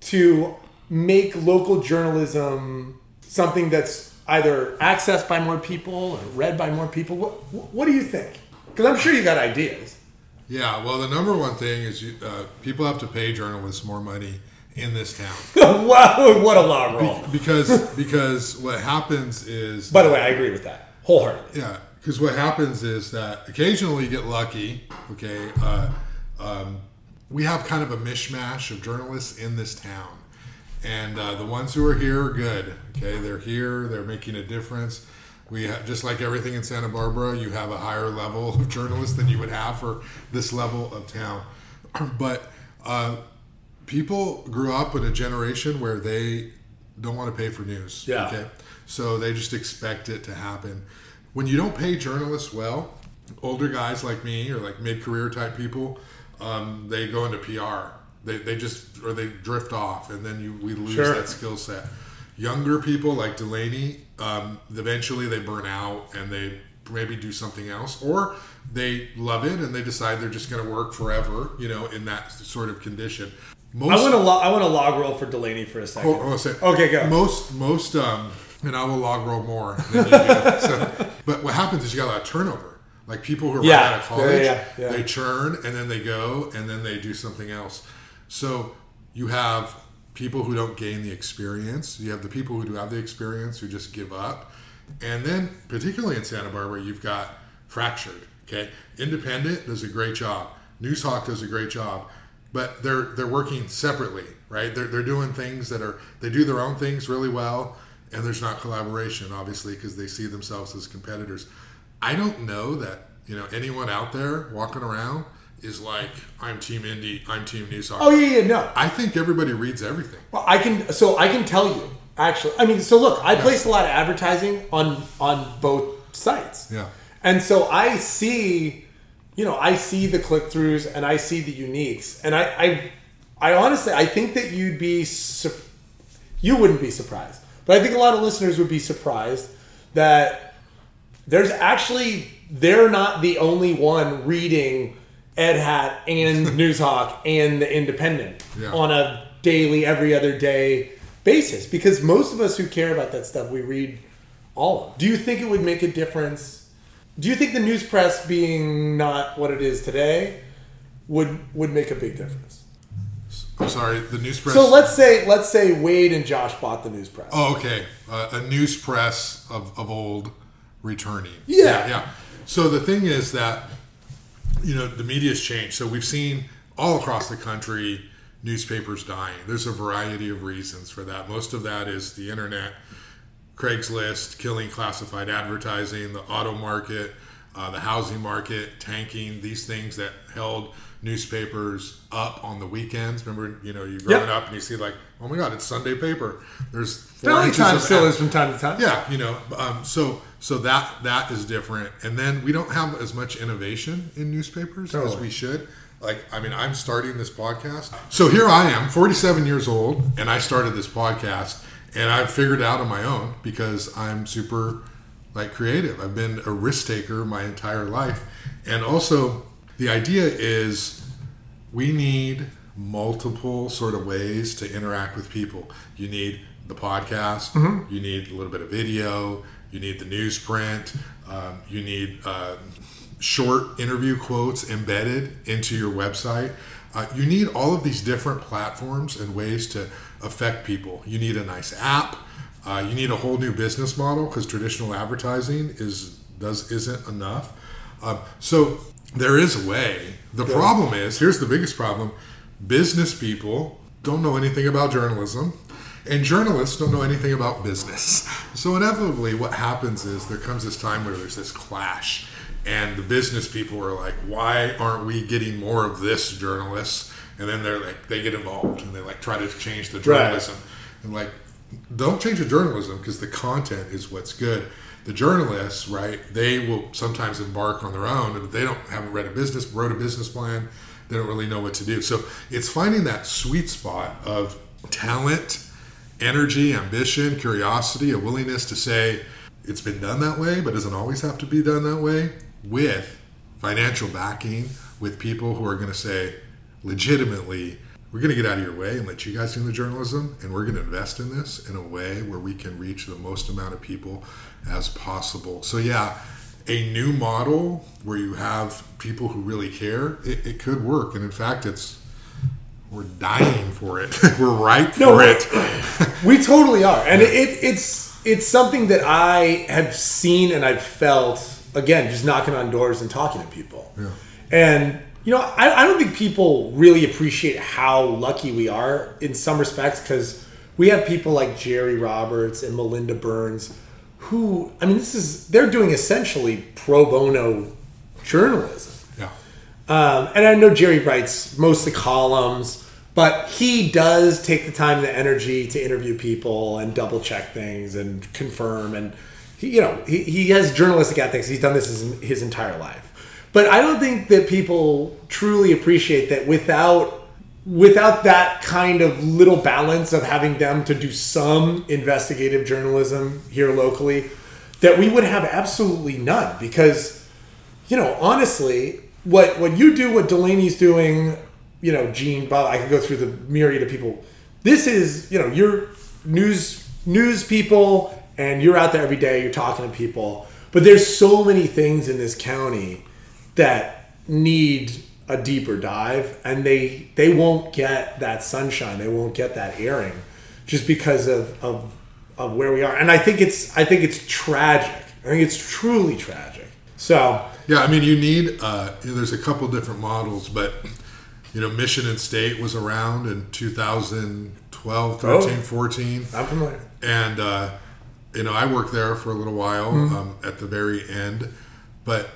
to make local journalism something that's either accessed by more people or read by more people? What, what do you think? Because I'm sure you got ideas. Yeah, well, the number one thing is you, uh, people have to pay journalists more money in this town. wow, what a log roll! Be- because because what happens is. By the way, I agree with that wholeheartedly. Yeah, because what happens is that occasionally you get lucky. Okay, uh, um, we have kind of a mishmash of journalists in this town, and uh, the ones who are here are good. Okay, they're here. They're making a difference. We have, just like everything in Santa Barbara, you have a higher level of journalists than you would have for this level of town. But uh, people grew up in a generation where they don't want to pay for news. Yeah. Okay. So they just expect it to happen. When you don't pay journalists well, older guys like me or like mid-career type people, um, they go into PR. They, they just or they drift off, and then you we lose Sure. that skill set. Younger people like Delaney, um, eventually they burn out and they maybe do something else, or they love it and they decide they're just going to work forever. You know, in that sort of condition. Most, I want to lo- I want to log roll for Delaney for a second. Oh, oh, say- Okay, go. Most most um, and I will log roll more than you do. so, but what happens is you got a lot of turnover. Like people who are Yeah. right out of college, Yeah, yeah, they churn and then they go and then they do something else. So you have people who don't gain the experience. You have the people who do have the experience who just give up. And then, particularly in Santa Barbara, you've got fractured. Okay, Independent does a great job. Noozhawk does a great job, but they're they're working separately, right? They're they're doing things that are they do their own things really well, and there's not collaboration, obviously, because they see themselves as competitors. I don't know that you know anyone out there walking around is like I'm Team Indy, I'm Team Noozhawk. Oh yeah, yeah, no. I think everybody reads everything. Well, I can so I can tell you actually. I mean, so look, I placed a lot of advertising on on both sites. Yeah. And so I see, you know, I see the click throughs and I see the uniques, and I, I, I honestly, I think that you'd be, sur- you wouldn't be surprised, but I think a lot of listeners would be surprised that there's actually they're not the only one reading Edhat and Noozhawk and the Independent Yeah. on a daily, every other day basis because most of us who care about that stuff we read all of. them. Do you think it would make a difference? Do you think the news press being not what it is today would would make a big difference? I'm sorry, the news press. So let's say let's say Wade and Josh bought the news press. Oh, okay. Uh, a news press of, of old returning. Yeah. yeah. So the thing is that, you know, the media's changed. So we've seen all across the country newspapers dying. There's a variety of reasons for that. Most of that is the internet, Craigslist, killing classified advertising, the auto market, uh, the housing market, tanking, these things that held newspapers up on the weekends. Remember, you know, you growing Yep. up and you see like, oh my God, it's Sunday paper. There's four Philly inches of still is from time to time. yeah, you know, um, so so that that is different, and then we don't have as much innovation in newspapers as we should. Like, I mean, I'm starting this podcast, so here I am, 47 years old, and I started this podcast, and I've figured it out on my own because I'm super like creative. I've been a risk taker my entire life, and also the idea is we need multiple sort of ways to interact with people. You need the podcast, you need a little bit of video, you need the newsprint, um, you need uh, short interview quotes embedded into your website. Uh, you need all of these different platforms and ways to affect people. You need a nice app. Uh, you need a whole new business model because traditional advertising is does isn't enough. Um, so there is a way. The problem is here's the biggest problem: business people don't know anything about journalism, and journalists don't know anything about business. So inevitably, what happens is there comes this time where there's this clash, and the business people are like, "Why aren't we getting more of this journalists?" And then they're like, they get involved and they like try to change the journalism, and like don't change the journalism because the content is what's good. The journalists, right? They will sometimes embark on their own, and they don't haven't read a business, wrote a business plan. They don't really know what to do. So it's finding that sweet spot of talent, energy, ambition, curiosity, a willingness to say it's been done that way, but doesn't always have to be done that way. With financial backing, with people who are going to say legitimately we're going to get out of your way and let you guys do the journalism, and we're going to invest in this in a way where we can reach the most amount of people as possible. So, yeah, a new model where you have people who really care, it, it could work. And in fact, it's we're dying for it. we're ripe No, for it. We totally are, and it, it's it's something that I have seen and I've felt again, just knocking on doors and talking to people. Yeah. And you know, I, I don't think people really appreciate how lucky we are in some respects because we have people like Jerry Roberts and Melinda Burns, who I mean, this is they're doing essentially pro bono journalism. Yeah. Um, and I know Jerry writes most of the columns, but he does take the time and the energy to interview people and double check things and confirm. And he, you know, he, he has journalistic ethics. He's done this his, his entire life. But I don't think that people truly appreciate that without without that kind of little balance of having them to do some investigative journalism here locally, that we would have absolutely none because you know, honestly, what what you do, what Delaney's doing, you know, Gene, Bob, I could go through the myriad of people. This is, you know, you're news news people, and you're out there every day. You're talking to people, but there's so many things in this county that need a deeper dive, and they they won't get that sunshine. They won't get that airing, just because of of of where we are. And I think it's I think it's tragic. I think it's truly tragic. So Yeah, I mean, you need. Uh, you know, there's a couple different models, but you know, Mission and State was around in 2012, 13, Oh. 14, I'm familiar. and uh, you know, I worked there for a little while um, at the very end, but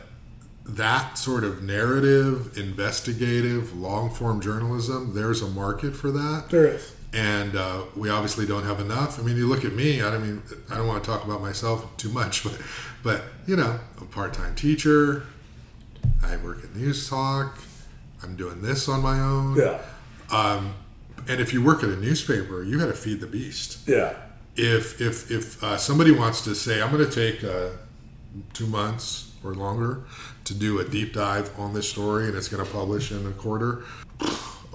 that sort of narrative, investigative, long form journalism, there's a market for that There is. and uh, we obviously don't have enough. I mean, you look at me. I don't mean I don't want to talk about myself too much, but but you know, a part-time teacher. I work at Noozhawk. I'm doing this on my own. Yeah. Um, and if you work at a newspaper, you got to feed the beast. Yeah. If if if uh, somebody wants to say, I'm going to take uh, two months or longer to do a deep dive on this story, and it's going to publish in a quarter.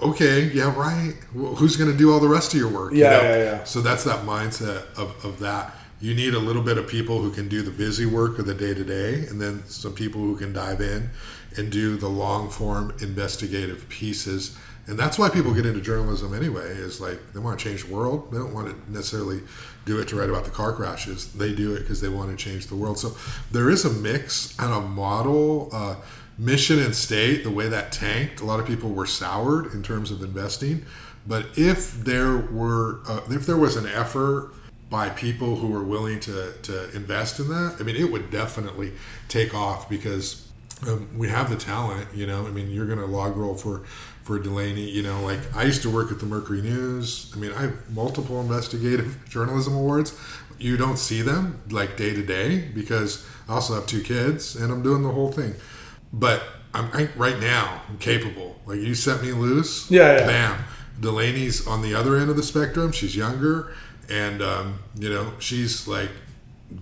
Okay, yeah, right. Well, who's going to do all the rest of your work? you Yeah, know? yeah, yeah. So that's that mindset of, of that. You need a little bit of people who can do the busy work of the day to day, and then some people who can dive in and do the long form investigative pieces. And that's why people get into journalism anyway, is like they want to change the world. They don't want to necessarily do it to write about the car crashes. They do it because they want to change the world. So there is a mix and a model. Uh, mission and state, the way that tanked, a lot of people were soured in terms of investing. But if there were, uh, if there was an effort by people who were willing to, to invest in that, I mean, it would definitely take off because um, we have the talent. You know, I mean, you're going to log roll for for Delaney. You know, like I used to work at the Mercury News. I mean, I have multiple investigative journalism awards. You don't see them like day to day because I also have two kids and I'm doing the whole thing. But I'm I, right now. I'm capable. Like you set me loose. Yeah, yeah. Bam. Delaney's on the other end of the spectrum. She's younger, and um, you know she's like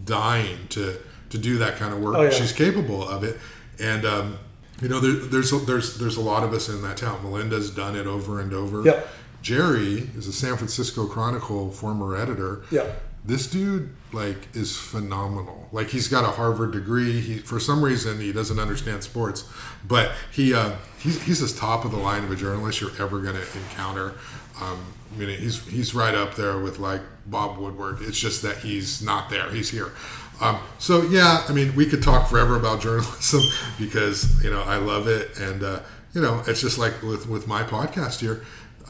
dying to to do that kind of work. Oh, yeah. She's capable of it, and um, you know there, there's there's there's a lot of us in that town. Melinda's done it over and over. Yep. Jerry is a San Francisco Chronicle former editor. Yep. This dude like is phenomenal. Like he's got a Harvard degree. He for some reason he doesn't understand sports, but he uh, he's he's as top of the line of a journalist you're ever going to encounter. Um, I mean he's he's right up there with like Bob Woodward. It's just that he's not there. He's here. Um, so yeah, I mean we could talk forever about journalism because you know I love it, and uh, you know it's just like with with my podcast here.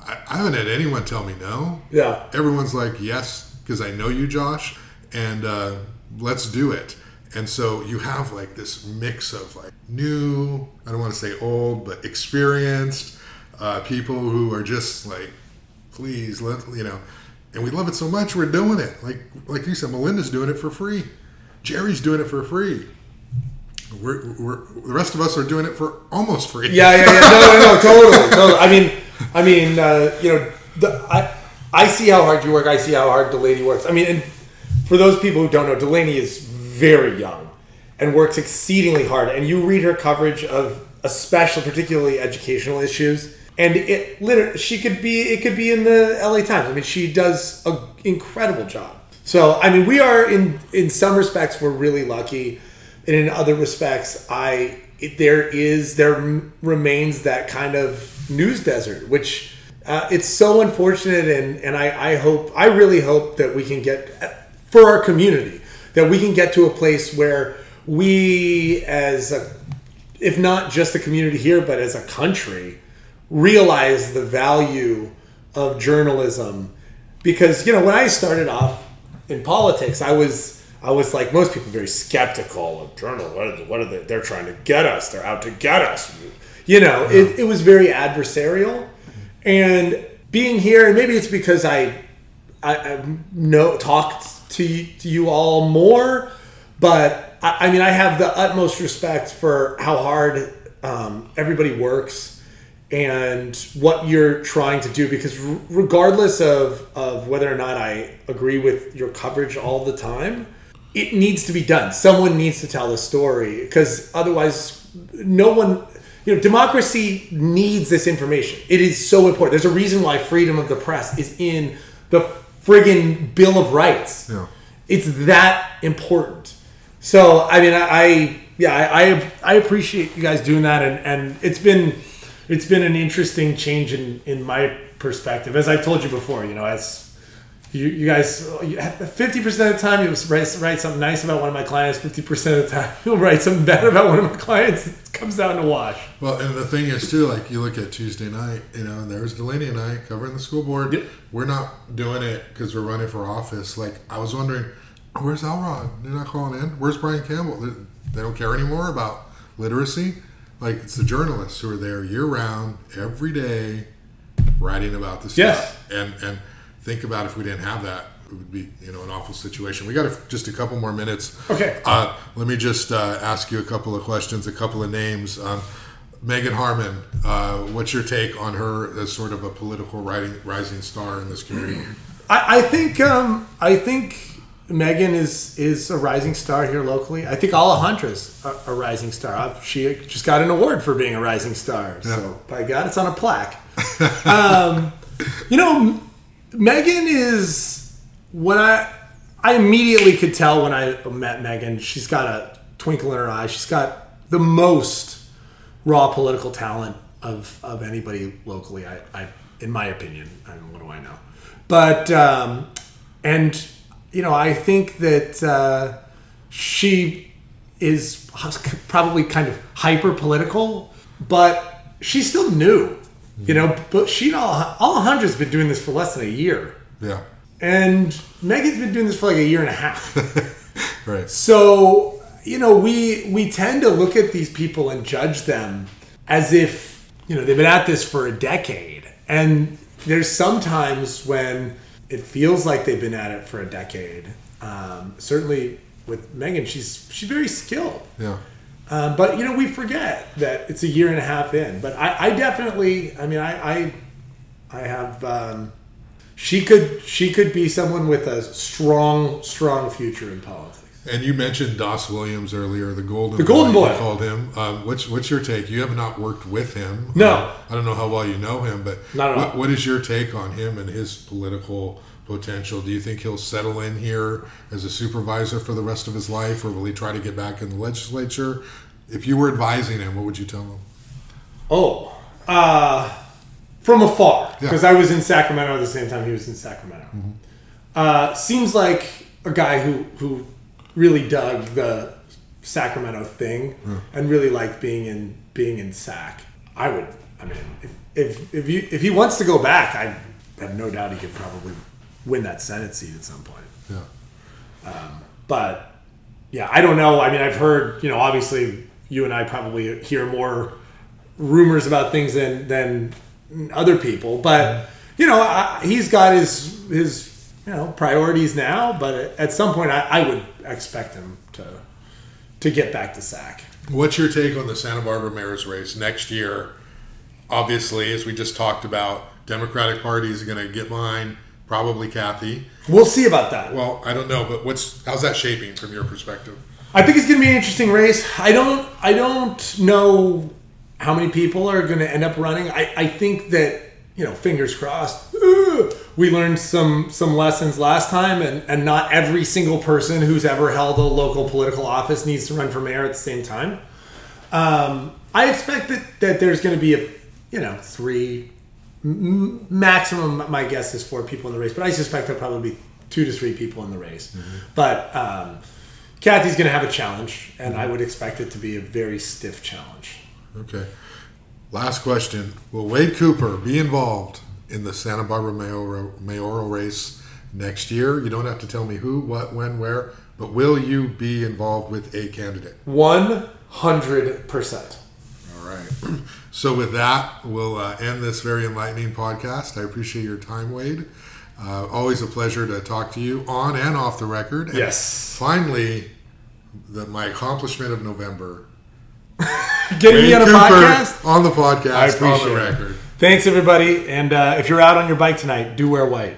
I, I haven't had anyone tell me no. Yeah. everyone's like yes because i know you josh and uh, let's do it. And so you have like this mix of like new i don't want to say old but experienced uh, people who are just like please let you know and we love it so much we're doing it. Like like you said melinda's doing it for free jerry's doing it for free we're, we're the rest of us are doing it for almost free Yeah, yeah, yeah. No, no, no, totally, totally. I mean, I mean, uh, you know, the, I I see how hard you work. I see how hard Delaney works. I mean, and for those people who don't know, Delaney is very young and works exceedingly hard. And you read her coverage of, especially, particularly educational issues. and it literally she could be it could be in the LA Times. I mean, she does an incredible job. So I mean, we are in in some respects we're really lucky, and in other respects, I it, there is there remains that kind of news desert, which uh, it's so unfortunate, and and I I hope I really hope that we can get for our community that we can get to a place where we as a if not just the community here, but as a country, realize the value of journalism. Because you know, when I started off in politics, I was I was like most people, very skeptical of journal. What are, they, what are they? They're trying to get us. They're out to get us. You know, yeah. it, it was very adversarial. And being here, and maybe it's because I I, I know talked to to you all more, but I, I mean I have the utmost respect for how hard um, everybody works and what you're trying to do because regardless of, of whether or not I agree with your coverage all the time, it needs to be done. Someone needs to tell the story because otherwise, no one, you know, democracy needs this information. It is so important. There's a reason why freedom of the press is in the friggin' Bill of Rights. Yeah. It's that important. So, I mean, I, I yeah, I, I, I appreciate you guys doing that, and, and it's been it's been an interesting change in in my perspective. As I told you before, you know, as you, you guys, fifty percent of the time you'll write, write something nice about one of my clients. Fifty percent of the time you'll write something bad about one of my clients. It comes down to wash. Well, and the thing is too, like you look at Tuesday night, you know, and there's Delaney and I covering the school board. Yep. We're not doing it because we're running for office. Like I was wondering, where's Elrod? They're not calling in. Where's Brian Campbell? They don't care anymore about literacy. Like it's the journalists who are there year round, every day, writing about this yes. stuff. And and think about if we didn't have that, it would be you know an awful situation. We got a, just a couple more minutes. Okay. Uh, let me just uh, ask you a couple of questions, a couple of names. Um, Meagan Harmon, uh, what's your take on her as sort of a political writing, rising star in this community? I, I think um, I think Meagan is is a rising star here locally. I think Alejandra's a, a rising star. She just got an award for being a rising star. Yeah. So by God, it's on a plaque. um, you know, Meagan is when I I immediately could tell when I met Megan. She's got a twinkle in her eye. She's got the most raw political talent of of anybody locally. I, I in my opinion. I mean, what do I know? But um, and you know, I think that uh, she is probably kind of hyper political, but she's still new. You know, but she Alejandra's been doing this for less than a year. Yeah. And Meagan's been doing this for like a year and a half. right. So, you know, we we tend to look at these people and judge them as if, you know, they've been at this for a decade. And there's sometimes when it feels like they've been at it for a decade. Um, certainly with Meagan, she's she's very skilled. Yeah. Um, but you know, we forget that it's a year and a half in. But I, I definitely, I mean, I, I, I have. Um, she could she could be someone with a strong strong future in politics. And you mentioned Das Williams earlier, the golden the golden boy, boy. called him. Um, what's what's your take? You have not worked with him. No, uh, I don't know how well you know him, but not what, what is your take on him and his political potential? Do you think he'll settle in here as a supervisor for the rest of his life, or will he try to get back in the legislature? If you were advising him, what would you tell him? Oh, uh, from afar, because yeah. I was in Sacramento at the same time he was in Sacramento. Mm-hmm. Uh, seems like a guy who who really dug the Sacramento thing and really liked being in being in Sac. I would. I mean, if if if, you, if he wants to go back, I have no doubt he could probably win that Senate seat at some point. Yeah. Um, but yeah, I don't know. I mean, I've heard, you know, obviously you and I probably hear more rumors about things than than other people, but you know, I, he's got his his you know priorities now. But at some point, I, I would expect him to to get back to SAC. What's your take on the Santa Barbara mayor's race next year? Obviously, as we just talked about, Democratic Party is going to get mine, probably Cathy. We'll see about that. Well, I don't know, but what's how's that shaping from your perspective? I think it's going to be an interesting race. I don't I don't know how many people are going to end up running. I, I think that you know, fingers crossed. uh, We learned some some lessons last time, and and not every single person who's ever held a local political office needs to run for mayor at the same time. Um, I expect that that there's going to be a you know three m- maximum. My guess is four people in the race, but I suspect there'll probably be two to three people in the race. But um, Cathy's going to have a challenge, and I would expect it to be a very stiff challenge. Okay. Last question. Will Wade Cooper be involved in the Santa Barbara mayoral, mayoral race next year? You don't have to tell me who, what, when, where, but will you be involved with a candidate? One hundred percent. All right. So, with that, we'll uh, end this very enlightening podcast. I appreciate your time, Wade. Uh, always a pleasure to talk to you on and off the record. And Yes. Finally, the, my accomplishment of November. Getting me on a Cooper podcast. On the podcast, I on the it. Thanks, everybody. And uh, if you're out on your bike tonight, do wear white.